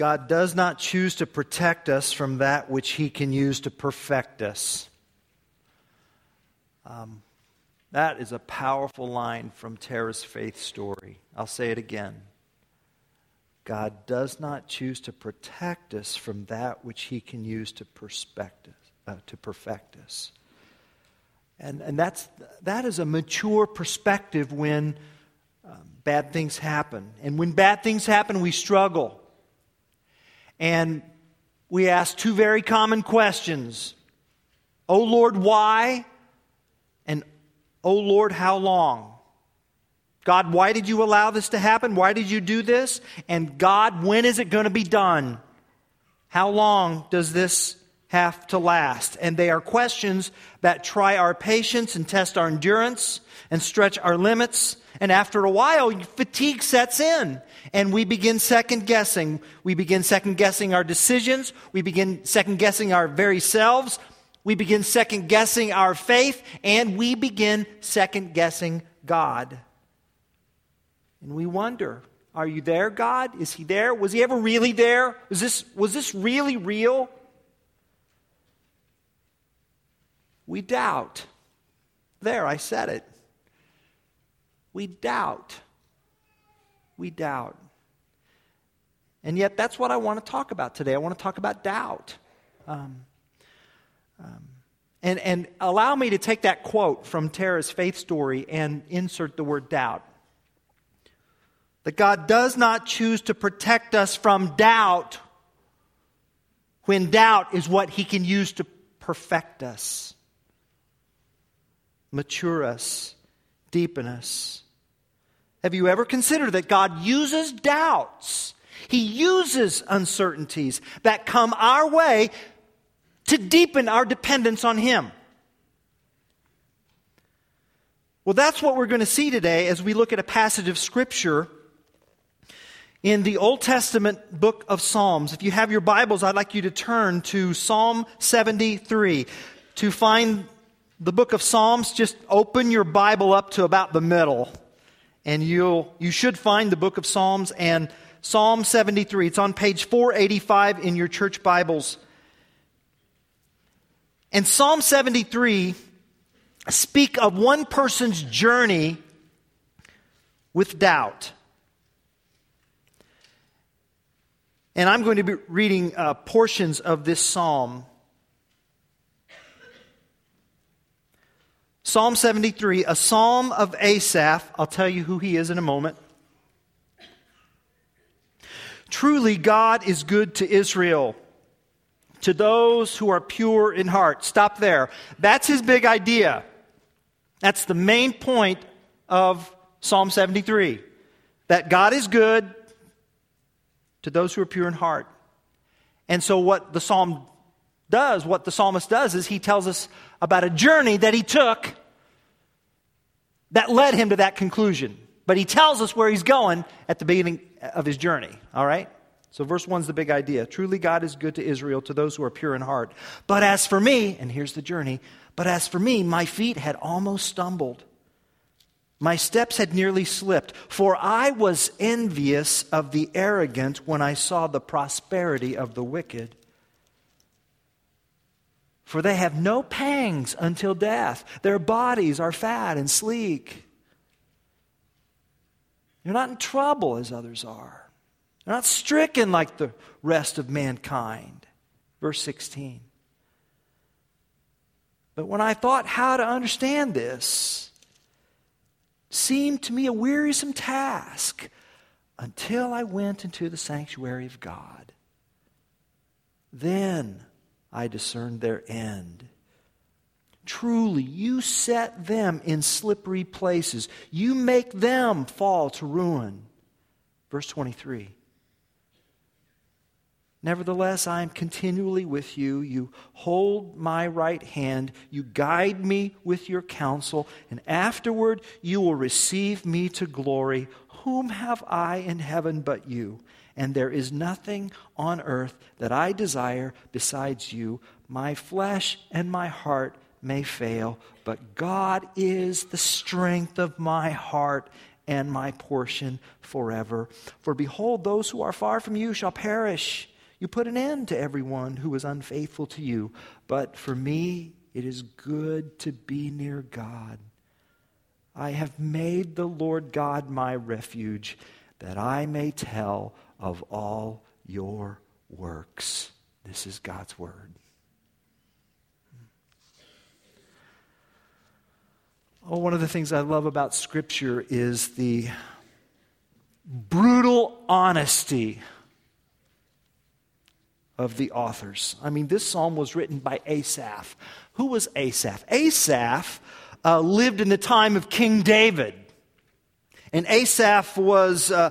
God does not choose to protect us from that which He can use to perfect us. Um, that is a powerful line from Tara's faith story. I'll say it again. God does not choose to protect us from that which He can use to, us, uh, to perfect us. And, and that's, that is a mature perspective when um, bad things happen. And when bad things happen, we struggle. And we ask two very common questions Oh Lord, why? And Oh Lord, how long? God, why did you allow this to happen? Why did you do this? And God, when is it going to be done? How long does this have to last? And they are questions that try our patience and test our endurance and stretch our limits. And after a while, fatigue sets in and we begin second guessing. We begin second guessing our decisions. We begin second guessing our very selves. We begin second guessing our faith and we begin second guessing God. And we wonder, are you there, God? Is he there? Was he ever really there? Was this, was this really real? We doubt. There, I said it. We doubt. We doubt. And yet, that's what I want to talk about today. I want to talk about doubt. Um, um, and, and allow me to take that quote from Tara's faith story and insert the word doubt. That God does not choose to protect us from doubt when doubt is what He can use to perfect us, mature us, deepen us. Have you ever considered that God uses doubts? He uses uncertainties that come our way to deepen our dependence on Him. Well, that's what we're going to see today as we look at a passage of Scripture in the Old Testament book of Psalms. If you have your Bibles, I'd like you to turn to Psalm 73. To find the book of Psalms, just open your Bible up to about the middle, and you'll, you should find the book of Psalms and Psalm 73. It's on page 485 in your church Bibles. And Psalm 73 speak of one person's journey with doubt. And I'm going to be reading uh, portions of this psalm. Psalm 73, a psalm of Asaph. I'll tell you who he is in a moment. Truly, God is good to Israel, to those who are pure in heart. Stop there. That's his big idea. That's the main point of Psalm 73 that God is good to those who are pure in heart. And so, what the psalm does, what the psalmist does, is he tells us about a journey that he took that led him to that conclusion. But he tells us where he's going at the beginning of his journey, all right? So, verse 1 is the big idea. Truly, God is good to Israel, to those who are pure in heart. But as for me, and here's the journey, but as for me, my feet had almost stumbled. My steps had nearly slipped, for I was envious of the arrogant when I saw the prosperity of the wicked. For they have no pangs until death. Their bodies are fat and sleek. You're not in trouble as others are. You're not stricken like the rest of mankind. Verse 16. But when I thought how to understand this, seemed to me a wearisome task until I went into the sanctuary of God. Then I discerned their end. Truly, you set them in slippery places. You make them fall to ruin. Verse 23. Nevertheless, I am continually with you. You hold my right hand. You guide me with your counsel. And afterward, you will receive me to glory. Whom have I in heaven but you? And there is nothing on earth that I desire besides you. My flesh and my heart may fail, but God is the strength of my heart and my portion forever. For behold, those who are far from you shall perish. You put an end to everyone who is unfaithful to you. But for me, it is good to be near God. I have made the Lord God my refuge, that I may tell of all your works. This is God's word. Oh, one of the things I love about Scripture is the brutal honesty of the authors. I mean, this psalm was written by Asaph. Who was Asaph? Asaph uh, lived in the time of King David. And Asaph was, uh,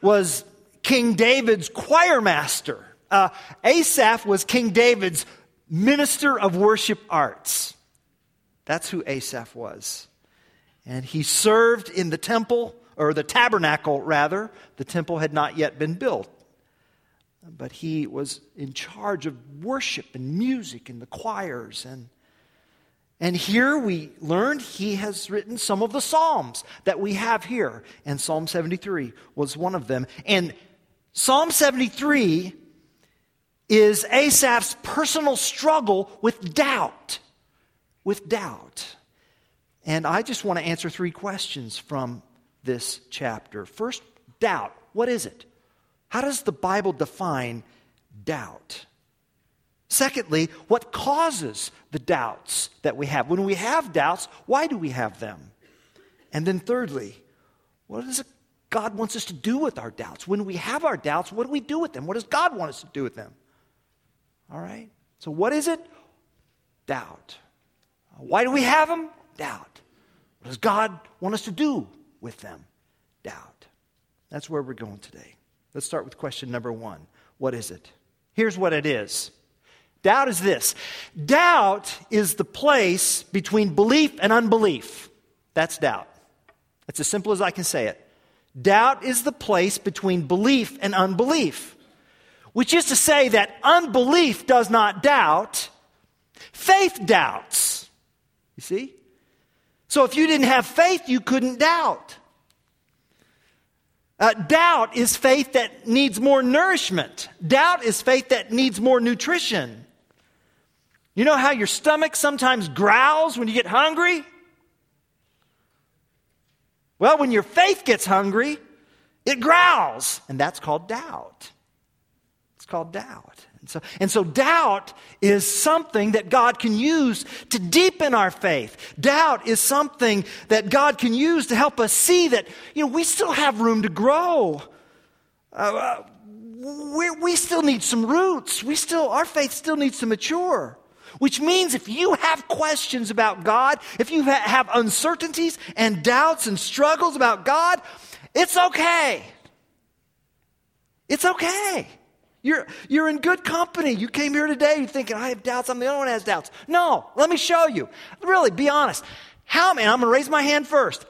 was King David's choir master. Uh, Asaph was King David's minister of worship arts. That's who Asaph was. And he served in the temple, or the tabernacle, rather. The temple had not yet been built. But he was in charge of worship and music and the choirs. And, and here we learned he has written some of the Psalms that we have here. And Psalm 73 was one of them. And Psalm 73 is Asaph's personal struggle with doubt with doubt. And I just want to answer three questions from this chapter. First, doubt. What is it? How does the Bible define doubt? Secondly, what causes the doubts that we have? When we have doubts, why do we have them? And then thirdly, what does God wants us to do with our doubts? When we have our doubts, what do we do with them? What does God want us to do with them? All right? So, what is it? Doubt. Why do we have them? Doubt. What does God want us to do with them? Doubt. That's where we're going today. Let's start with question number one What is it? Here's what it is doubt is this doubt is the place between belief and unbelief. That's doubt. That's as simple as I can say it. Doubt is the place between belief and unbelief, which is to say that unbelief does not doubt, faith doubts. You see? So if you didn't have faith, you couldn't doubt. Uh, doubt is faith that needs more nourishment. Doubt is faith that needs more nutrition. You know how your stomach sometimes growls when you get hungry? Well, when your faith gets hungry, it growls, and that's called doubt. It's called doubt. And so, and so doubt is something that God can use to deepen our faith. Doubt is something that God can use to help us see that, you know, we still have room to grow. Uh, uh we, we still need some roots. We still, our faith still needs to mature. Which means if you have questions about God, if you ha- have uncertainties and doubts and struggles about God, it's okay. It's okay. You're, you're in good company. You came here today thinking, I have doubts. I'm the only one who has doubts. No, let me show you. Really, be honest. How many, I'm going to raise my hand first.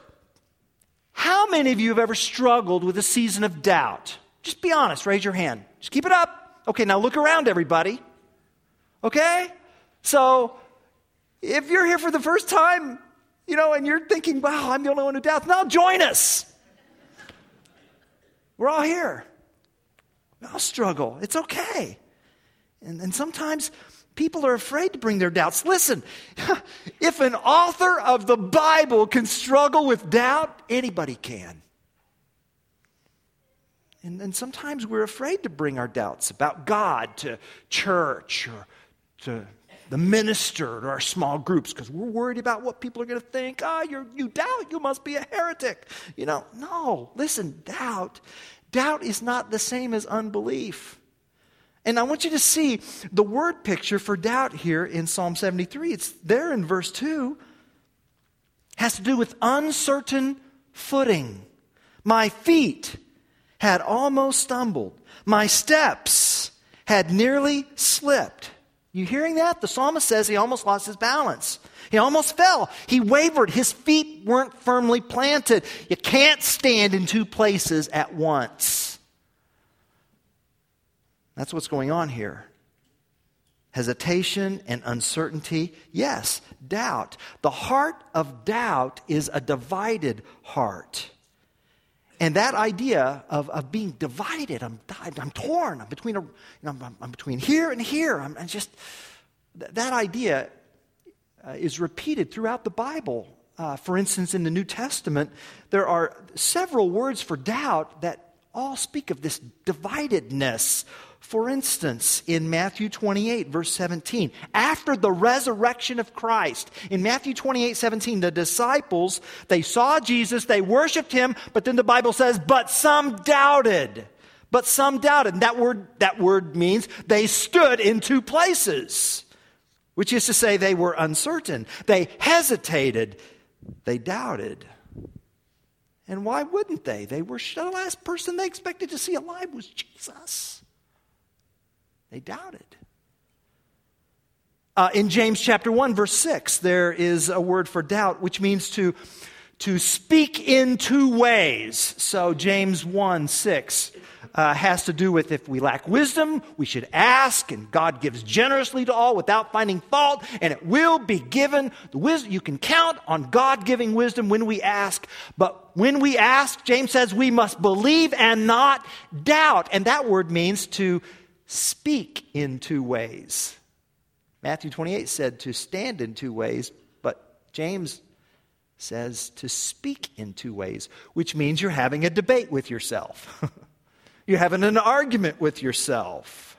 How many of you have ever struggled with a season of doubt? Just be honest. Raise your hand. Just keep it up. Okay, now look around, everybody. Okay? So, if you're here for the first time, you know, and you're thinking, wow, I'm the only one who doubts, now join us. We're all here. I'll struggle. It's okay. And, and sometimes people are afraid to bring their doubts. Listen, if an author of the Bible can struggle with doubt, anybody can. And, and sometimes we're afraid to bring our doubts about God to church or to the minister or our small groups because we're worried about what people are going to think. Ah, oh, you doubt, you must be a heretic. You know, no, listen, doubt Doubt is not the same as unbelief. And I want you to see the word picture for doubt here in Psalm 73. It's there in verse 2. Has to do with uncertain footing. My feet had almost stumbled. My steps had nearly slipped. You hearing that? The psalmist says he almost lost his balance. He almost fell. He wavered. His feet weren't firmly planted. You can't stand in two places at once. That's what's going on here. Hesitation and uncertainty. Yes, doubt. The heart of doubt is a divided heart. And that idea of, of being divided, I'm, I'm torn, I'm between, a, you know, I'm, I'm between here and here. I'm, I'm just, that idea uh, is repeated throughout the Bible. Uh, for instance, in the New Testament, there are several words for doubt that all speak of this dividedness for instance, in Matthew 28, verse 17, after the resurrection of Christ, in Matthew 28, 17, the disciples, they saw Jesus, they worshiped him, but then the Bible says, but some doubted. But some doubted. And that word, that word means they stood in two places, which is to say they were uncertain. They hesitated. They doubted. And why wouldn't they? They were the last person they expected to see alive was Jesus. They doubted. Uh, in James chapter 1, verse 6, there is a word for doubt, which means to, to speak in two ways. So, James 1 6 uh, has to do with if we lack wisdom, we should ask, and God gives generously to all without finding fault, and it will be given. The wisdom, you can count on God giving wisdom when we ask, but when we ask, James says we must believe and not doubt. And that word means to speak in two ways. Matthew 28 said to stand in two ways, but James says to speak in two ways, which means you're having a debate with yourself. you're having an argument with yourself.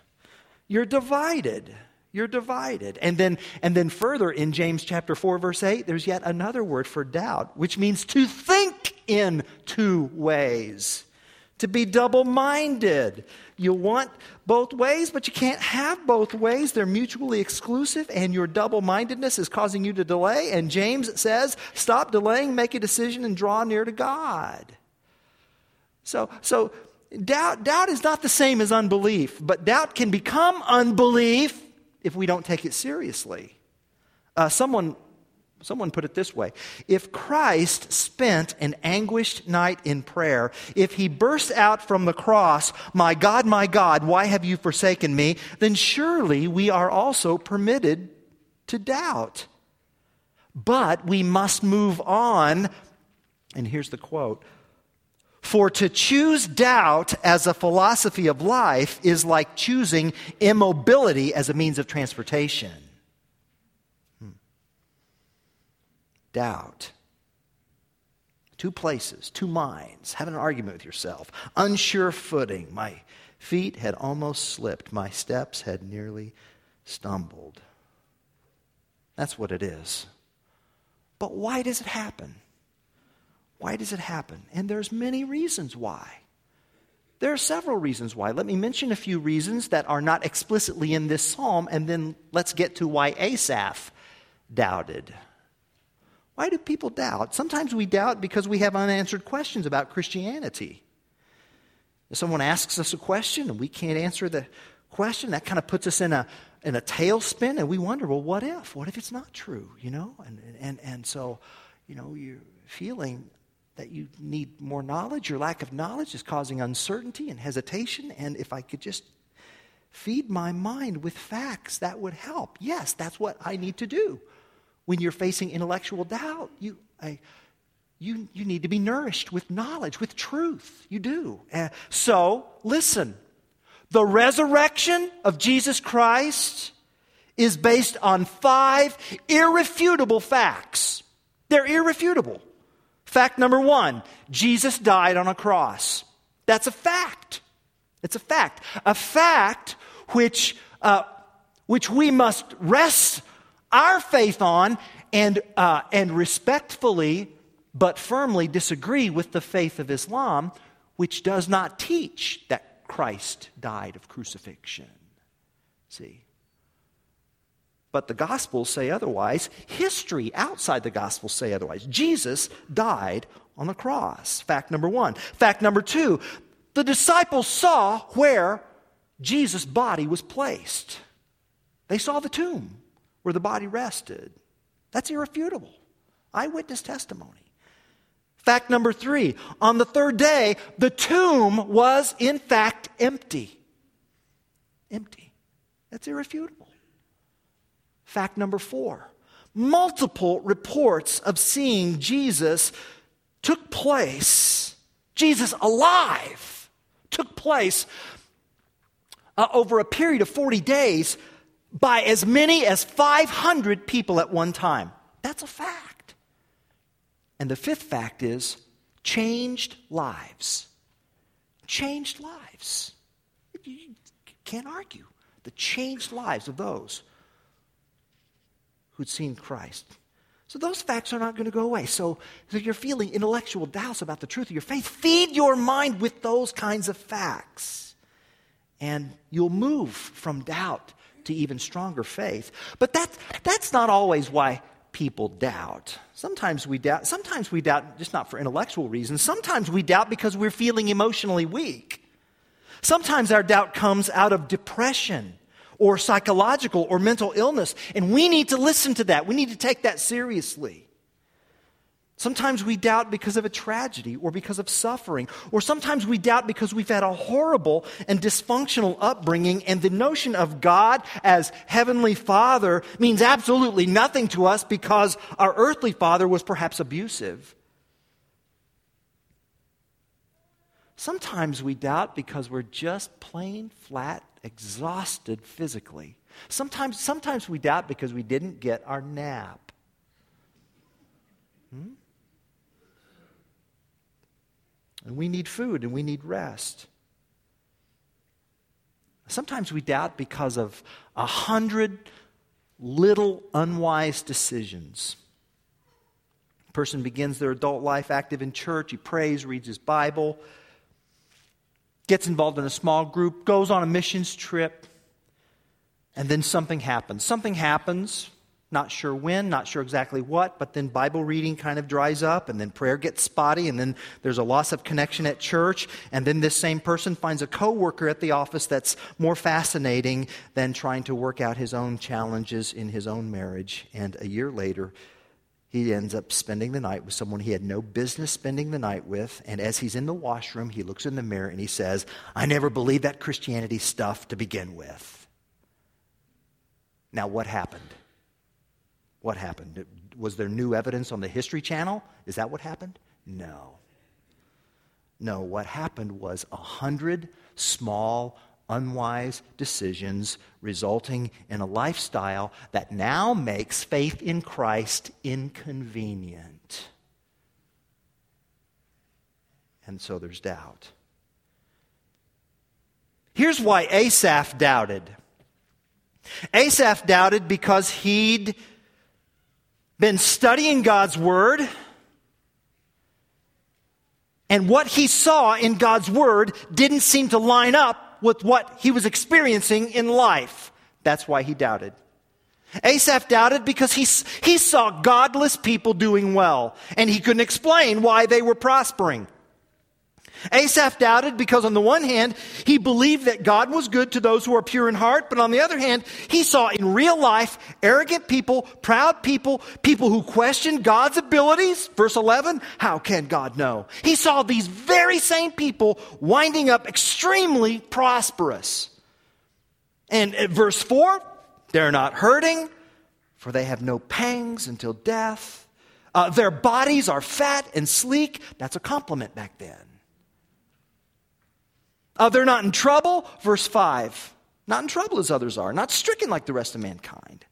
You're divided. You're divided. And then, and then further in James chapter 4, verse 8, there's yet another word for doubt, which means to think in two ways, to be double minded. You want both ways, but you can't have both ways. They're mutually exclusive, and your double mindedness is causing you to delay. And James says, stop delaying, make a decision, and draw near to God. So, so doubt, doubt is not the same as unbelief, but doubt can become unbelief if we don't take it seriously. Uh, someone Someone put it this way If Christ spent an anguished night in prayer, if he burst out from the cross, My God, my God, why have you forsaken me? then surely we are also permitted to doubt. But we must move on. And here's the quote For to choose doubt as a philosophy of life is like choosing immobility as a means of transportation. Doubt. Two places, two minds, having an argument with yourself. Unsure footing. My feet had almost slipped, my steps had nearly stumbled. That's what it is. But why does it happen? Why does it happen? And there's many reasons why. There are several reasons why. Let me mention a few reasons that are not explicitly in this psalm, and then let's get to why Asaph doubted. Why do people doubt? Sometimes we doubt because we have unanswered questions about Christianity. If someone asks us a question and we can't answer the question, that kind of puts us in a, in a tailspin and we wonder, well, what if? What if it's not true? You know? And, and, and so, you know, you're feeling that you need more knowledge. Your lack of knowledge is causing uncertainty and hesitation. And if I could just feed my mind with facts, that would help. Yes, that's what I need to do when you're facing intellectual doubt. You, I, you, you need to be nourished with knowledge, with truth. You do. Uh, so, listen the resurrection of Jesus Christ is based on five irrefutable facts. They're irrefutable. Fact number one Jesus died on a cross. That's a fact. It's a fact. A fact which, uh, which we must rest our faith on and, uh, and respectfully but firmly disagree with the faith of Islam, which does not teach that Christ died of crucifixion. See? But the Gospels say otherwise. History outside the Gospels say otherwise. Jesus died on the cross. Fact number one. Fact number two the disciples saw where Jesus' body was placed, they saw the tomb where the body rested. That's irrefutable. Eyewitness testimony. Fact number three on the third day, the tomb was in fact empty. Empty. That's irrefutable. Fact number four multiple reports of seeing Jesus took place Jesus alive took place uh, over a period of 40 days by as many as 500 people at one time. That's a fact. And the fifth fact is changed lives. Changed lives. You can't argue. The changed lives of those who'd seen Christ. So those facts are not going to go away. So, if you're feeling intellectual doubts about the truth of your faith. Feed your mind with those kinds of facts. And you'll move from doubt to even stronger faith. But that, that's not always why people doubt. Sometimes we doubt, sometimes we doubt just not for intellectual reasons. Sometimes we doubt because we're feeling emotionally weak. Sometimes our doubt comes out of depression or psychological or mental illness. And we need to listen to that. We need to take that seriously. Sometimes we doubt because of a tragedy or because of suffering, or sometimes we doubt because we've had a horrible and dysfunctional upbringing, and the notion of God as Heavenly Father means absolutely nothing to us because our earthly father was perhaps abusive. Sometimes we doubt because we're just plain flat exhausted physically. Sometimes, sometimes we doubt because we didn't get our nap. Hmm? And we need food and we need rest. Sometimes we doubt because of a hundred little unwise decisions. A person begins their adult life active in church, he prays, reads his Bible, gets involved in a small group, goes on a missions trip, and then something happens. Something happens, not sure when, not sure exactly what, but then Bible reading kind of dries up, and then prayer gets spotty, and then there's a loss of connection at church, and then this same person finds a coworker at the office that's more fascinating than trying to work out his own challenges in his own marriage, and a year later, he ends up spending the night with someone he had no business spending the night with. And as he's in the washroom, he looks in the mirror and he says, I never believed that Christianity stuff to begin with. Now, what happened? What happened? Was there new evidence on the History Channel? Is that what happened? No. No, what happened was a hundred small unwise decisions resulting in a lifestyle that now makes faith in Christ inconvenient. And so there's doubt. Here's why Asaph doubted. Asaph doubted because he'd been studying God's Word, and what he saw in God's Word didn't seem to line up with what he was experiencing in life. That's why he doubted. Asaph doubted because he, he saw godless people doing well, and he couldn't explain why they were prospering. Asaph doubted because, on the one hand, he believed that God was good to those who are pure in heart, but on the other hand, he saw in real life arrogant people, proud people, people who questioned God's abilities. Verse 11, how can God know? He saw these very same people winding up extremely prosperous. And at verse 4, they're not hurting, for they have no pangs until death. Uh, their bodies are fat and sleek. That's a compliment back then. Uh, they're not in trouble, verse 5. Not in trouble as others are, not stricken like the rest of mankind.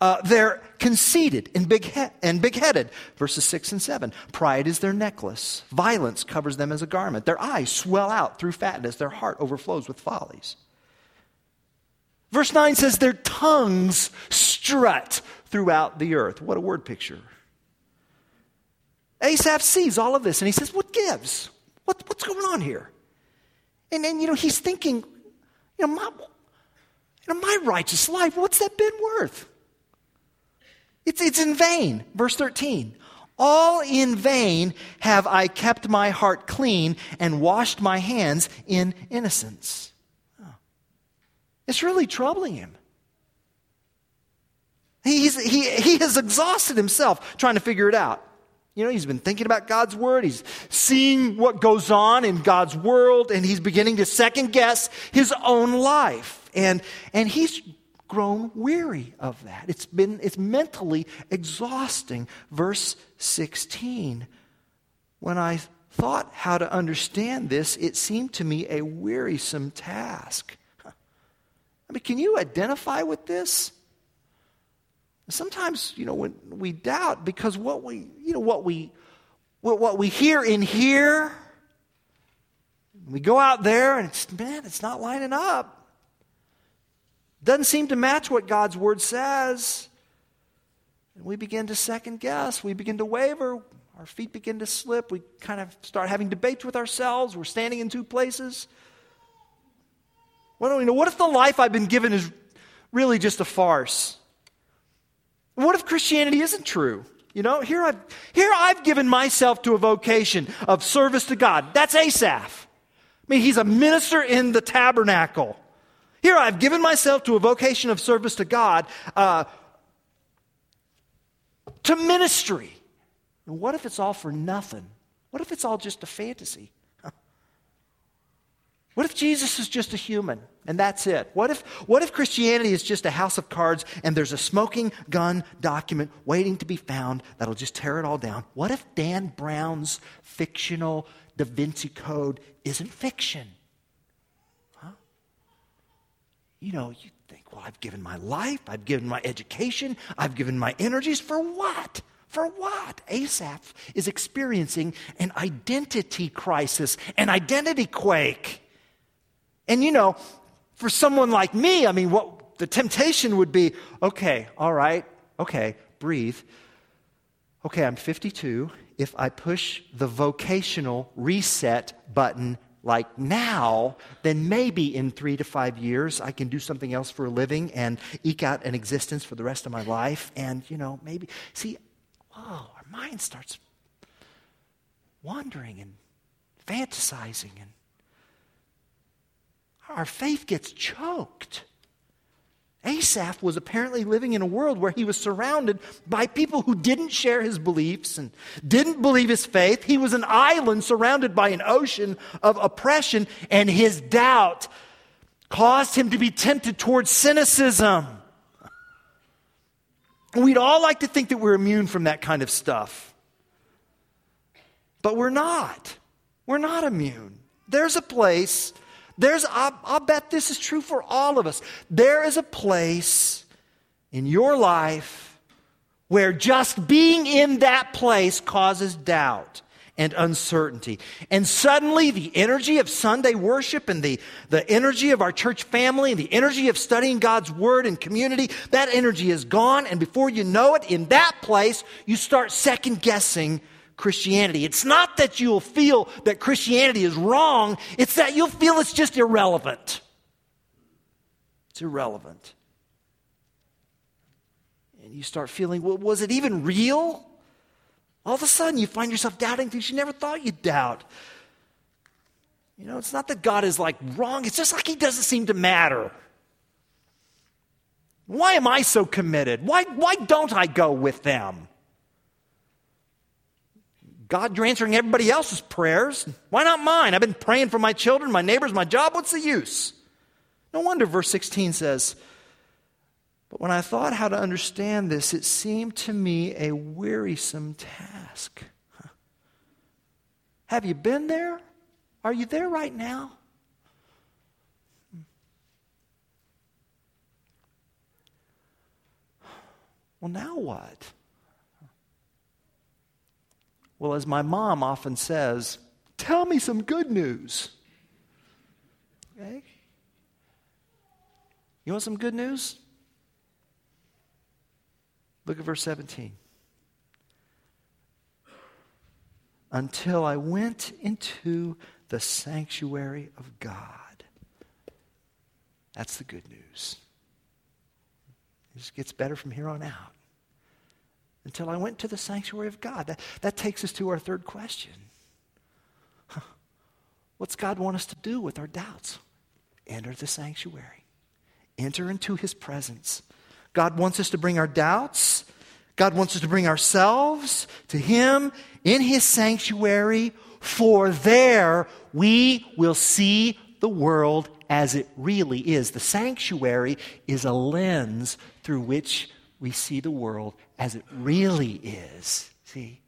Uh, they're conceited and big, he- and big-headed, verses 6 and 7. Pride is their necklace. Violence covers them as a garment. Their eyes swell out through fatness. Their heart overflows with follies. Verse 9 says, Their tongues strut throughout the earth. What a word picture. Asaph sees all of this and he says, What gives? What, what's going on here? And then, you know, he's thinking, you know, my, you know, my righteous life, what's that been worth? It's, it's in vain. Verse 13. All in vain have I kept my heart clean and washed my hands in innocence. Oh. It's really troubling him. He's, he, he has exhausted himself trying to figure it out. You know, he's been thinking about God's word. He's seeing what goes on in God's world, and he's beginning to second guess his own life. And, and he's grown weary of that. It's been, it's mentally exhausting. Verse 16. When I thought how to understand this, it seemed to me a wearisome task. I mean, can you identify with this? Sometimes, you know, when we doubt because what we, you know, what we, what what we hear in here, we go out there and it's, man, it's not lining up. Doesn't seem to match what God's word says. And we begin to second guess. We begin to waver. Our feet begin to slip. We kind of start having debates with ourselves. We're standing in two places. What do we know? What if the life I've been given is really just a farce? What if Christianity isn't true? You know, here I've, here I've given myself to a vocation of service to God. That's Asaph. I mean, he's a minister in the tabernacle. Here I've given myself to a vocation of service to God, uh, to ministry. And what if it's all for nothing? What if it's all just a fantasy? What if Jesus is just a human and that's it? What if, what if Christianity is just a house of cards and there's a smoking gun document waiting to be found that'll just tear it all down? What if Dan Brown's fictional Da Vinci Code isn't fiction? Huh? You know, you think, well, I've given my life, I've given my education, I've given my energies for what? For what? Asaph is experiencing an identity crisis, an identity quake. And you know, for someone like me, I mean, what the temptation would be okay, all right, okay, breathe. Okay, I'm 52. If I push the vocational reset button like now, then maybe in three to five years I can do something else for a living and eke out an existence for the rest of my life. And, you know, maybe, see, oh, our mind starts wandering and fantasizing and our faith gets choked. Asaph was apparently living in a world where he was surrounded by people who didn't share his beliefs and didn't believe his faith. He was an island surrounded by an ocean of oppression, and his doubt caused him to be tempted towards cynicism. We'd all like to think that we're immune from that kind of stuff, but we're not. We're not immune. There's a place there's, I'll, I'll bet this is true for all of us. There is a place in your life where just being in that place causes doubt and uncertainty. And suddenly, the energy of Sunday worship and the, the energy of our church family and the energy of studying God's Word and community, that energy is gone. And before you know it, in that place, you start second guessing Christianity. It's not that you'll feel that Christianity is wrong, it's that you'll feel it's just irrelevant. It's irrelevant. And you start feeling, well, was it even real? All of a sudden, you find yourself doubting things you never thought you'd doubt. You know, it's not that God is like wrong, it's just like He doesn't seem to matter. Why am I so committed? Why, why don't I go with them? God, you're answering everybody else's prayers. Why not mine? I've been praying for my children, my neighbors, my job. What's the use? No wonder verse 16 says, But when I thought how to understand this, it seemed to me a wearisome task. Have you been there? Are you there right now? Hmm. Well, now what? Well, as my mom often says, tell me some good news. Okay? You want some good news? Look at verse 17. Until I went into the sanctuary of God. That's the good news. It just gets better from here on out until I went to the sanctuary of God. That, that takes us to our third question. What's God want us to do with our doubts? Enter the sanctuary, enter into his presence. God wants us to bring our doubts. God wants us to bring ourselves to him in his sanctuary, for there we will see the world as it really is. The sanctuary is a lens through which we see the world as it really is. See?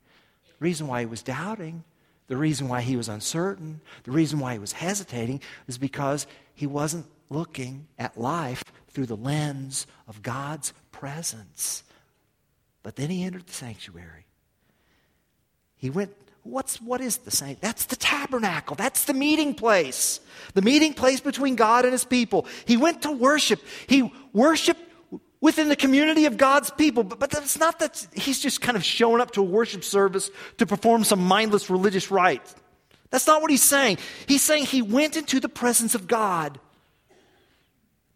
The reason why he was doubting, The reason why he was uncertain, the reason why he was hesitating, is because he wasn't looking at life through the lens of God's presence. But then he entered the sanctuary. He went, what's what is the sanctuary? That's the tabernacle. That's the meeting place. The meeting place between God and his people. He went to worship. He worshiped within the community of God's people. But, but it's not that he's just kind of showing up to a worship service to perform some mindless religious rite. That's not what he's saying. He's saying he went into the presence of God.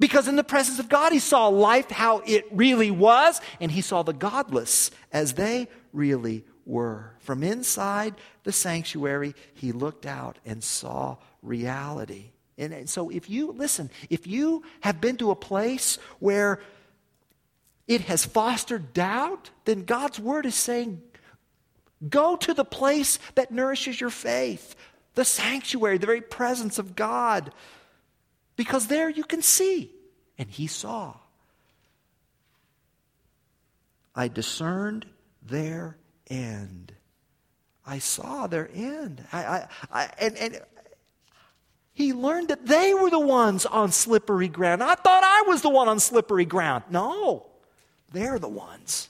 Because in the presence of God, he saw life how it really was, and he saw the godless as they really were. From inside the sanctuary, he looked out and saw reality. And, and so, if you, listen, if you have been to a place where it has fostered doubt, then God's word is saying, go to the place that nourishes your faith, the sanctuary, the very presence of God, because there you can see. And he saw. I discerned their end. I saw their end. I, I, I, and, and he learned that they were the ones on slippery ground. I thought I was the one on slippery ground. No. They're the ones.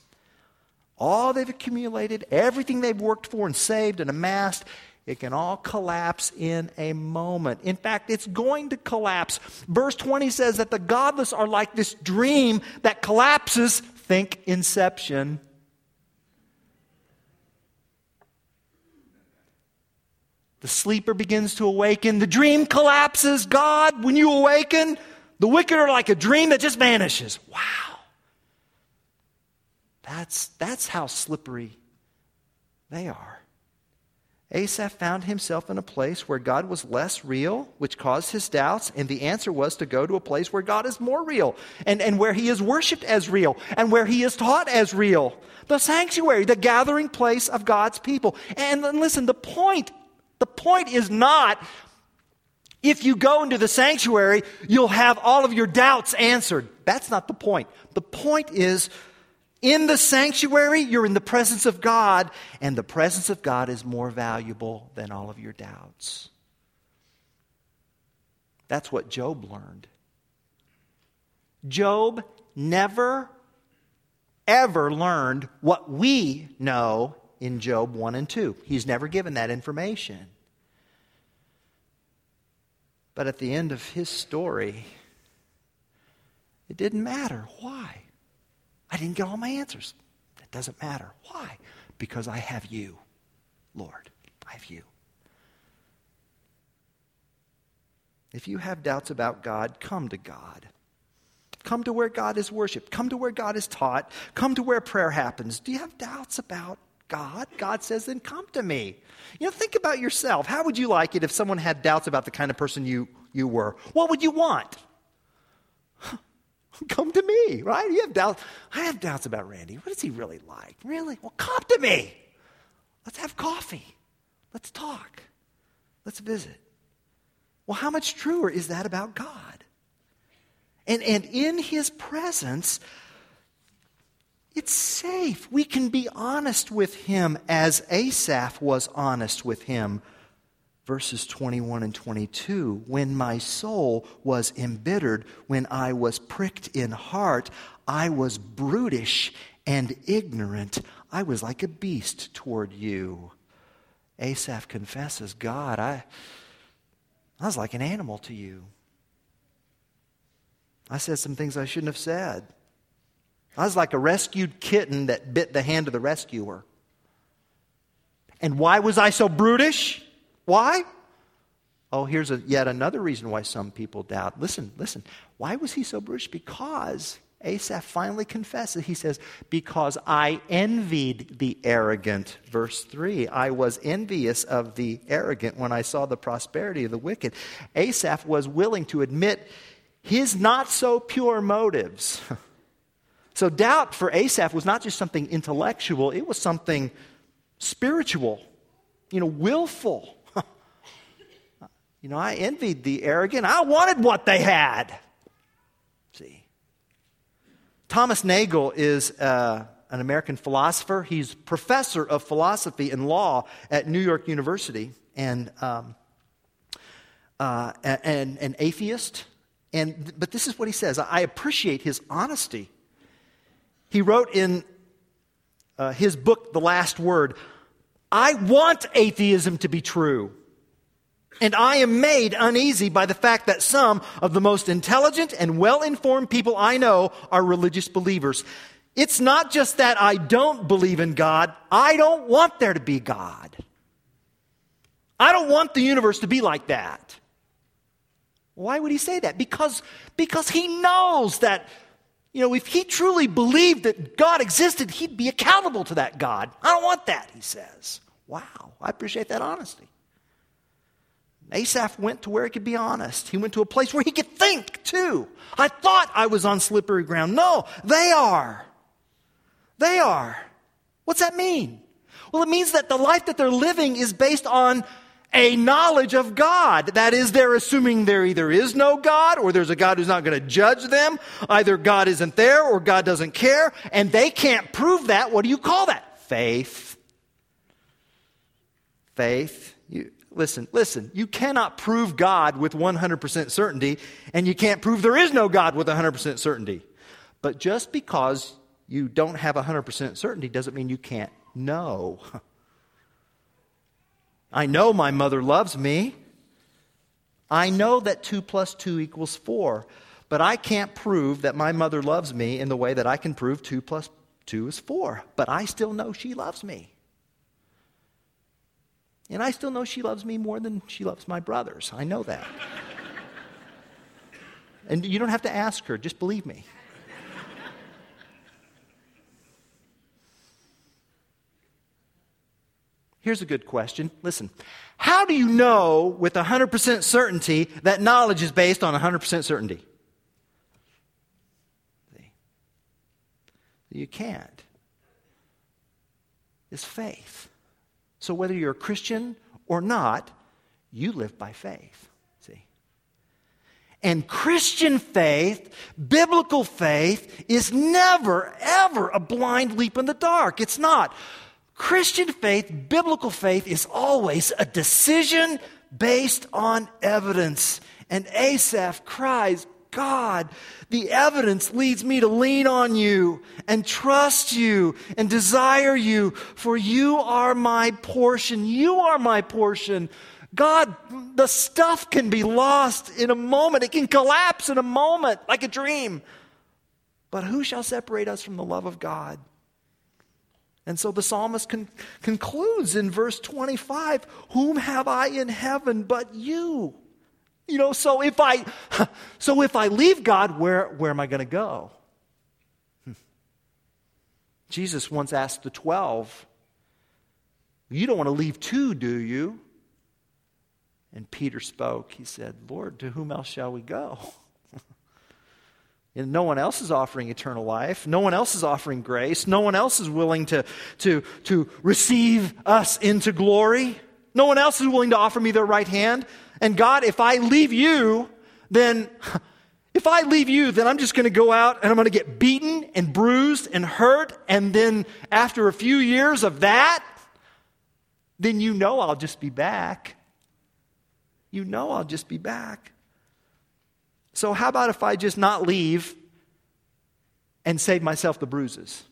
All they've accumulated, everything they've worked for and saved and amassed, it can all collapse in a moment. In fact, it's going to collapse. Verse 20 says that the godless are like this dream that collapses. Think inception. The sleeper begins to awaken. The dream collapses. God, when you awaken, the wicked are like a dream that just vanishes. Wow. That's, that's how slippery they are. Asaph found himself in a place where God was less real, which caused his doubts, and the answer was to go to a place where God is more real, and, and where he is worshiped as real, and where he is taught as real. The sanctuary, the gathering place of God's people. And listen, the point, the point is not if you go into the sanctuary, you'll have all of your doubts answered. That's not the point. The point is in the sanctuary, you're in the presence of God, and the presence of God is more valuable than all of your doubts. That's what Job learned. Job never, ever learned what we know in Job 1 and 2. He's never given that information. But at the end of his story, it didn't matter. Why? I didn't get all my answers. It doesn't matter. Why? Because I have you, Lord. I have you. If you have doubts about God, come to God. Come to where God is worshiped. Come to where God is taught. Come to where prayer happens. Do you have doubts about God? God says, then come to me. You know, think about yourself. How would you like it if someone had doubts about the kind of person you, you were? What would you want? come to me, right? You have doubts. I have doubts about Randy. What is he really like? Really? Well, come to me. Let's have coffee. Let's talk. Let's visit. Well, how much truer is that about God? And, and in his presence, it's safe. We can be honest with him as Asaph was honest with him verses 21 and 22 when my soul was embittered, when I was pricked in heart, I was brutish and ignorant. I was like a beast toward you. Asaph confesses, God, I, I was like an animal to you. I said some things I shouldn't have said. I was like a rescued kitten that bit the hand of the rescuer. And why was I so brutish? Why? Oh, here's a, yet another reason why some people doubt. Listen, listen. Why was he so brutish? Because Asaph finally confesses. He says, Because I envied the arrogant. Verse 3 I was envious of the arrogant when I saw the prosperity of the wicked. Asaph was willing to admit his not so pure motives. so, doubt for Asaph was not just something intellectual, it was something spiritual, you know, willful. You know, I envied the arrogant. I wanted what they had. See. Thomas Nagel is uh, an American philosopher. He's professor of philosophy and law at New York University and um, uh, an, an atheist. And, but this is what he says I appreciate his honesty. He wrote in uh, his book, The Last Word, I want atheism to be true. And I am made uneasy by the fact that some of the most intelligent and well informed people I know are religious believers. It's not just that I don't believe in God, I don't want there to be God. I don't want the universe to be like that. Why would he say that? Because, because he knows that, you know, if he truly believed that God existed, he'd be accountable to that God. I don't want that, he says. Wow, I appreciate that honesty. Asaph went to where he could be honest. He went to a place where he could think too. I thought I was on slippery ground. No, they are. They are. What's that mean? Well, it means that the life that they're living is based on a knowledge of God. That is, they're assuming there either is no God or there's a God who's not going to judge them. Either God isn't there or God doesn't care, and they can't prove that. What do you call that? Faith. Faith. Listen, listen, you cannot prove God with 100% certainty, and you can't prove there is no God with 100% certainty. But just because you don't have 100% certainty doesn't mean you can't know. I know my mother loves me. I know that 2 plus 2 equals 4, but I can't prove that my mother loves me in the way that I can prove 2 plus 2 is 4. But I still know she loves me. And I still know she loves me more than she loves my brothers. I know that. and you don't have to ask her, just believe me. Here's a good question. Listen. How do you know with 100% certainty that knowledge is based on 100% certainty? You can't. It's faith. So whether you're a Christian or not, you live by faith. See? And Christian faith, biblical faith, is never, ever a blind leap in the dark. It's not. Christian faith, biblical faith, is always a decision based on evidence. And Asaph cries, God, the evidence leads me to lean on you and trust you and desire you, for you are my portion. You are my portion. God, the stuff can be lost in a moment, it can collapse in a moment like a dream. But who shall separate us from the love of God? And so the psalmist con- concludes in verse 25 Whom have I in heaven but you? You know, so if I so if I leave God, where, where am I going to go? Hmm. Jesus once asked the 12, You don't want to leave too, do you? And Peter spoke. He said, Lord, to whom else shall we go? And no one else is offering eternal life. No one else is offering grace. No one else is willing to, to, to receive us into glory. No one else is willing to offer me their right hand. And God, if I leave you, then if I leave you, then I'm just going to go out and I'm going to get beaten and bruised and hurt. And then after a few years of that, then you know I'll just be back. You know I'll just be back. So, how about if I just not leave and save myself the bruises?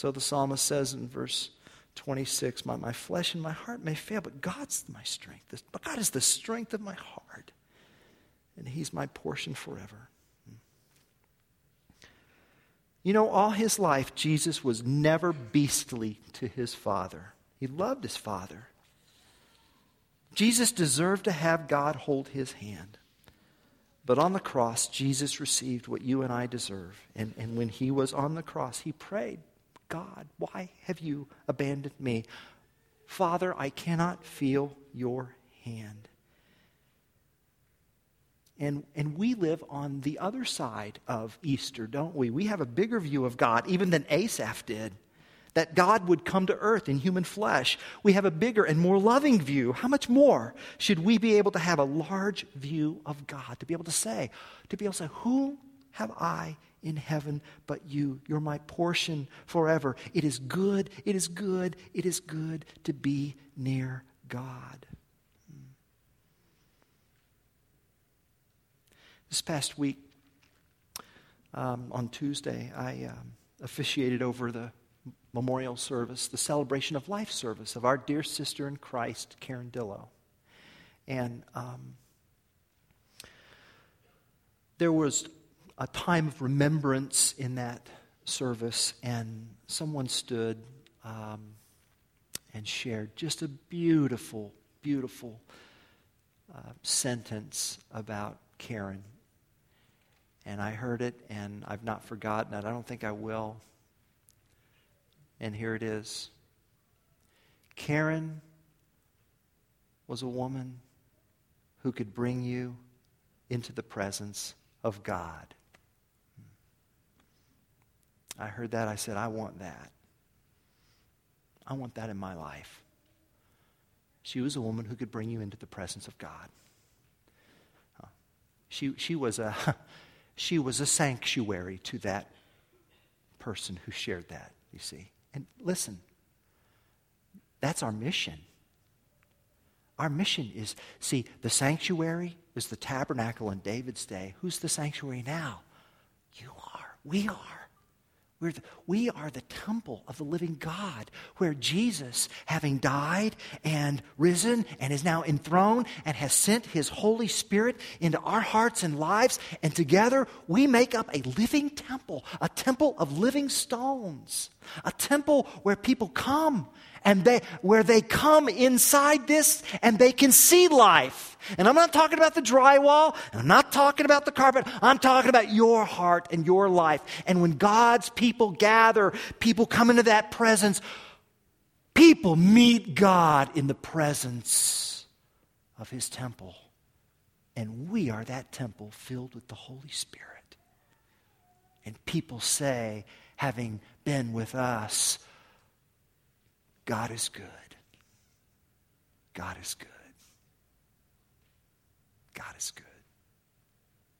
So the psalmist says in verse 26 my, my flesh and my heart may fail, but God's my strength. But God is the strength of my heart, and He's my portion forever. Hmm. You know, all his life, Jesus was never beastly to his father. He loved his father. Jesus deserved to have God hold his hand. But on the cross, Jesus received what you and I deserve. And, and when he was on the cross, he prayed, God, why have you abandoned me? Father, I cannot feel your hand. And, and we live on the other side of Easter, don't we? We have a bigger view of God, even than Asaph did. that God would come to earth in human flesh. We have a bigger and more loving view. How much more should we be able to have a large view of God? To be able to say, to be able to say, Who have I in heaven but you? You're my portion forever. It is good, it is good, it is good to be near God. This past week, um, on Tuesday, I um, officiated over the memorial service, the celebration of life service of our dear sister in Christ, Karen Dillow. And um, there was a time of remembrance in that service, and someone stood um, and shared just a beautiful, beautiful uh, sentence about Karen. And I heard it, and I've not forgotten it. I don't think I will. And here it is Karen was a woman who could bring you into the presence of God. I heard that. I said, I want that. I want that in my life. She was a woman who could bring you into the presence of God. Uh, she, she, was a, she was a sanctuary to that person who shared that, you see. And listen, that's our mission. Our mission is see, the sanctuary is the tabernacle in David's day. Who's the sanctuary now? You are. We are. We're the, we are the temple of the living God, where Jesus, having died and risen and is now enthroned and has sent his Holy Spirit into our hearts and lives, and together we make up a living temple, a temple of living stones, a temple where people come and they, where they come inside this and they can see life. And I'm not talking about the drywall, and I'm not talking about the carpet, I'm talking about your heart and your life. And when God's people gather, people come into that presence, people meet God in the presence of His temple. And we are that temple filled with the Holy Spirit. And people say, having been with us, God is good. God is good. God is good.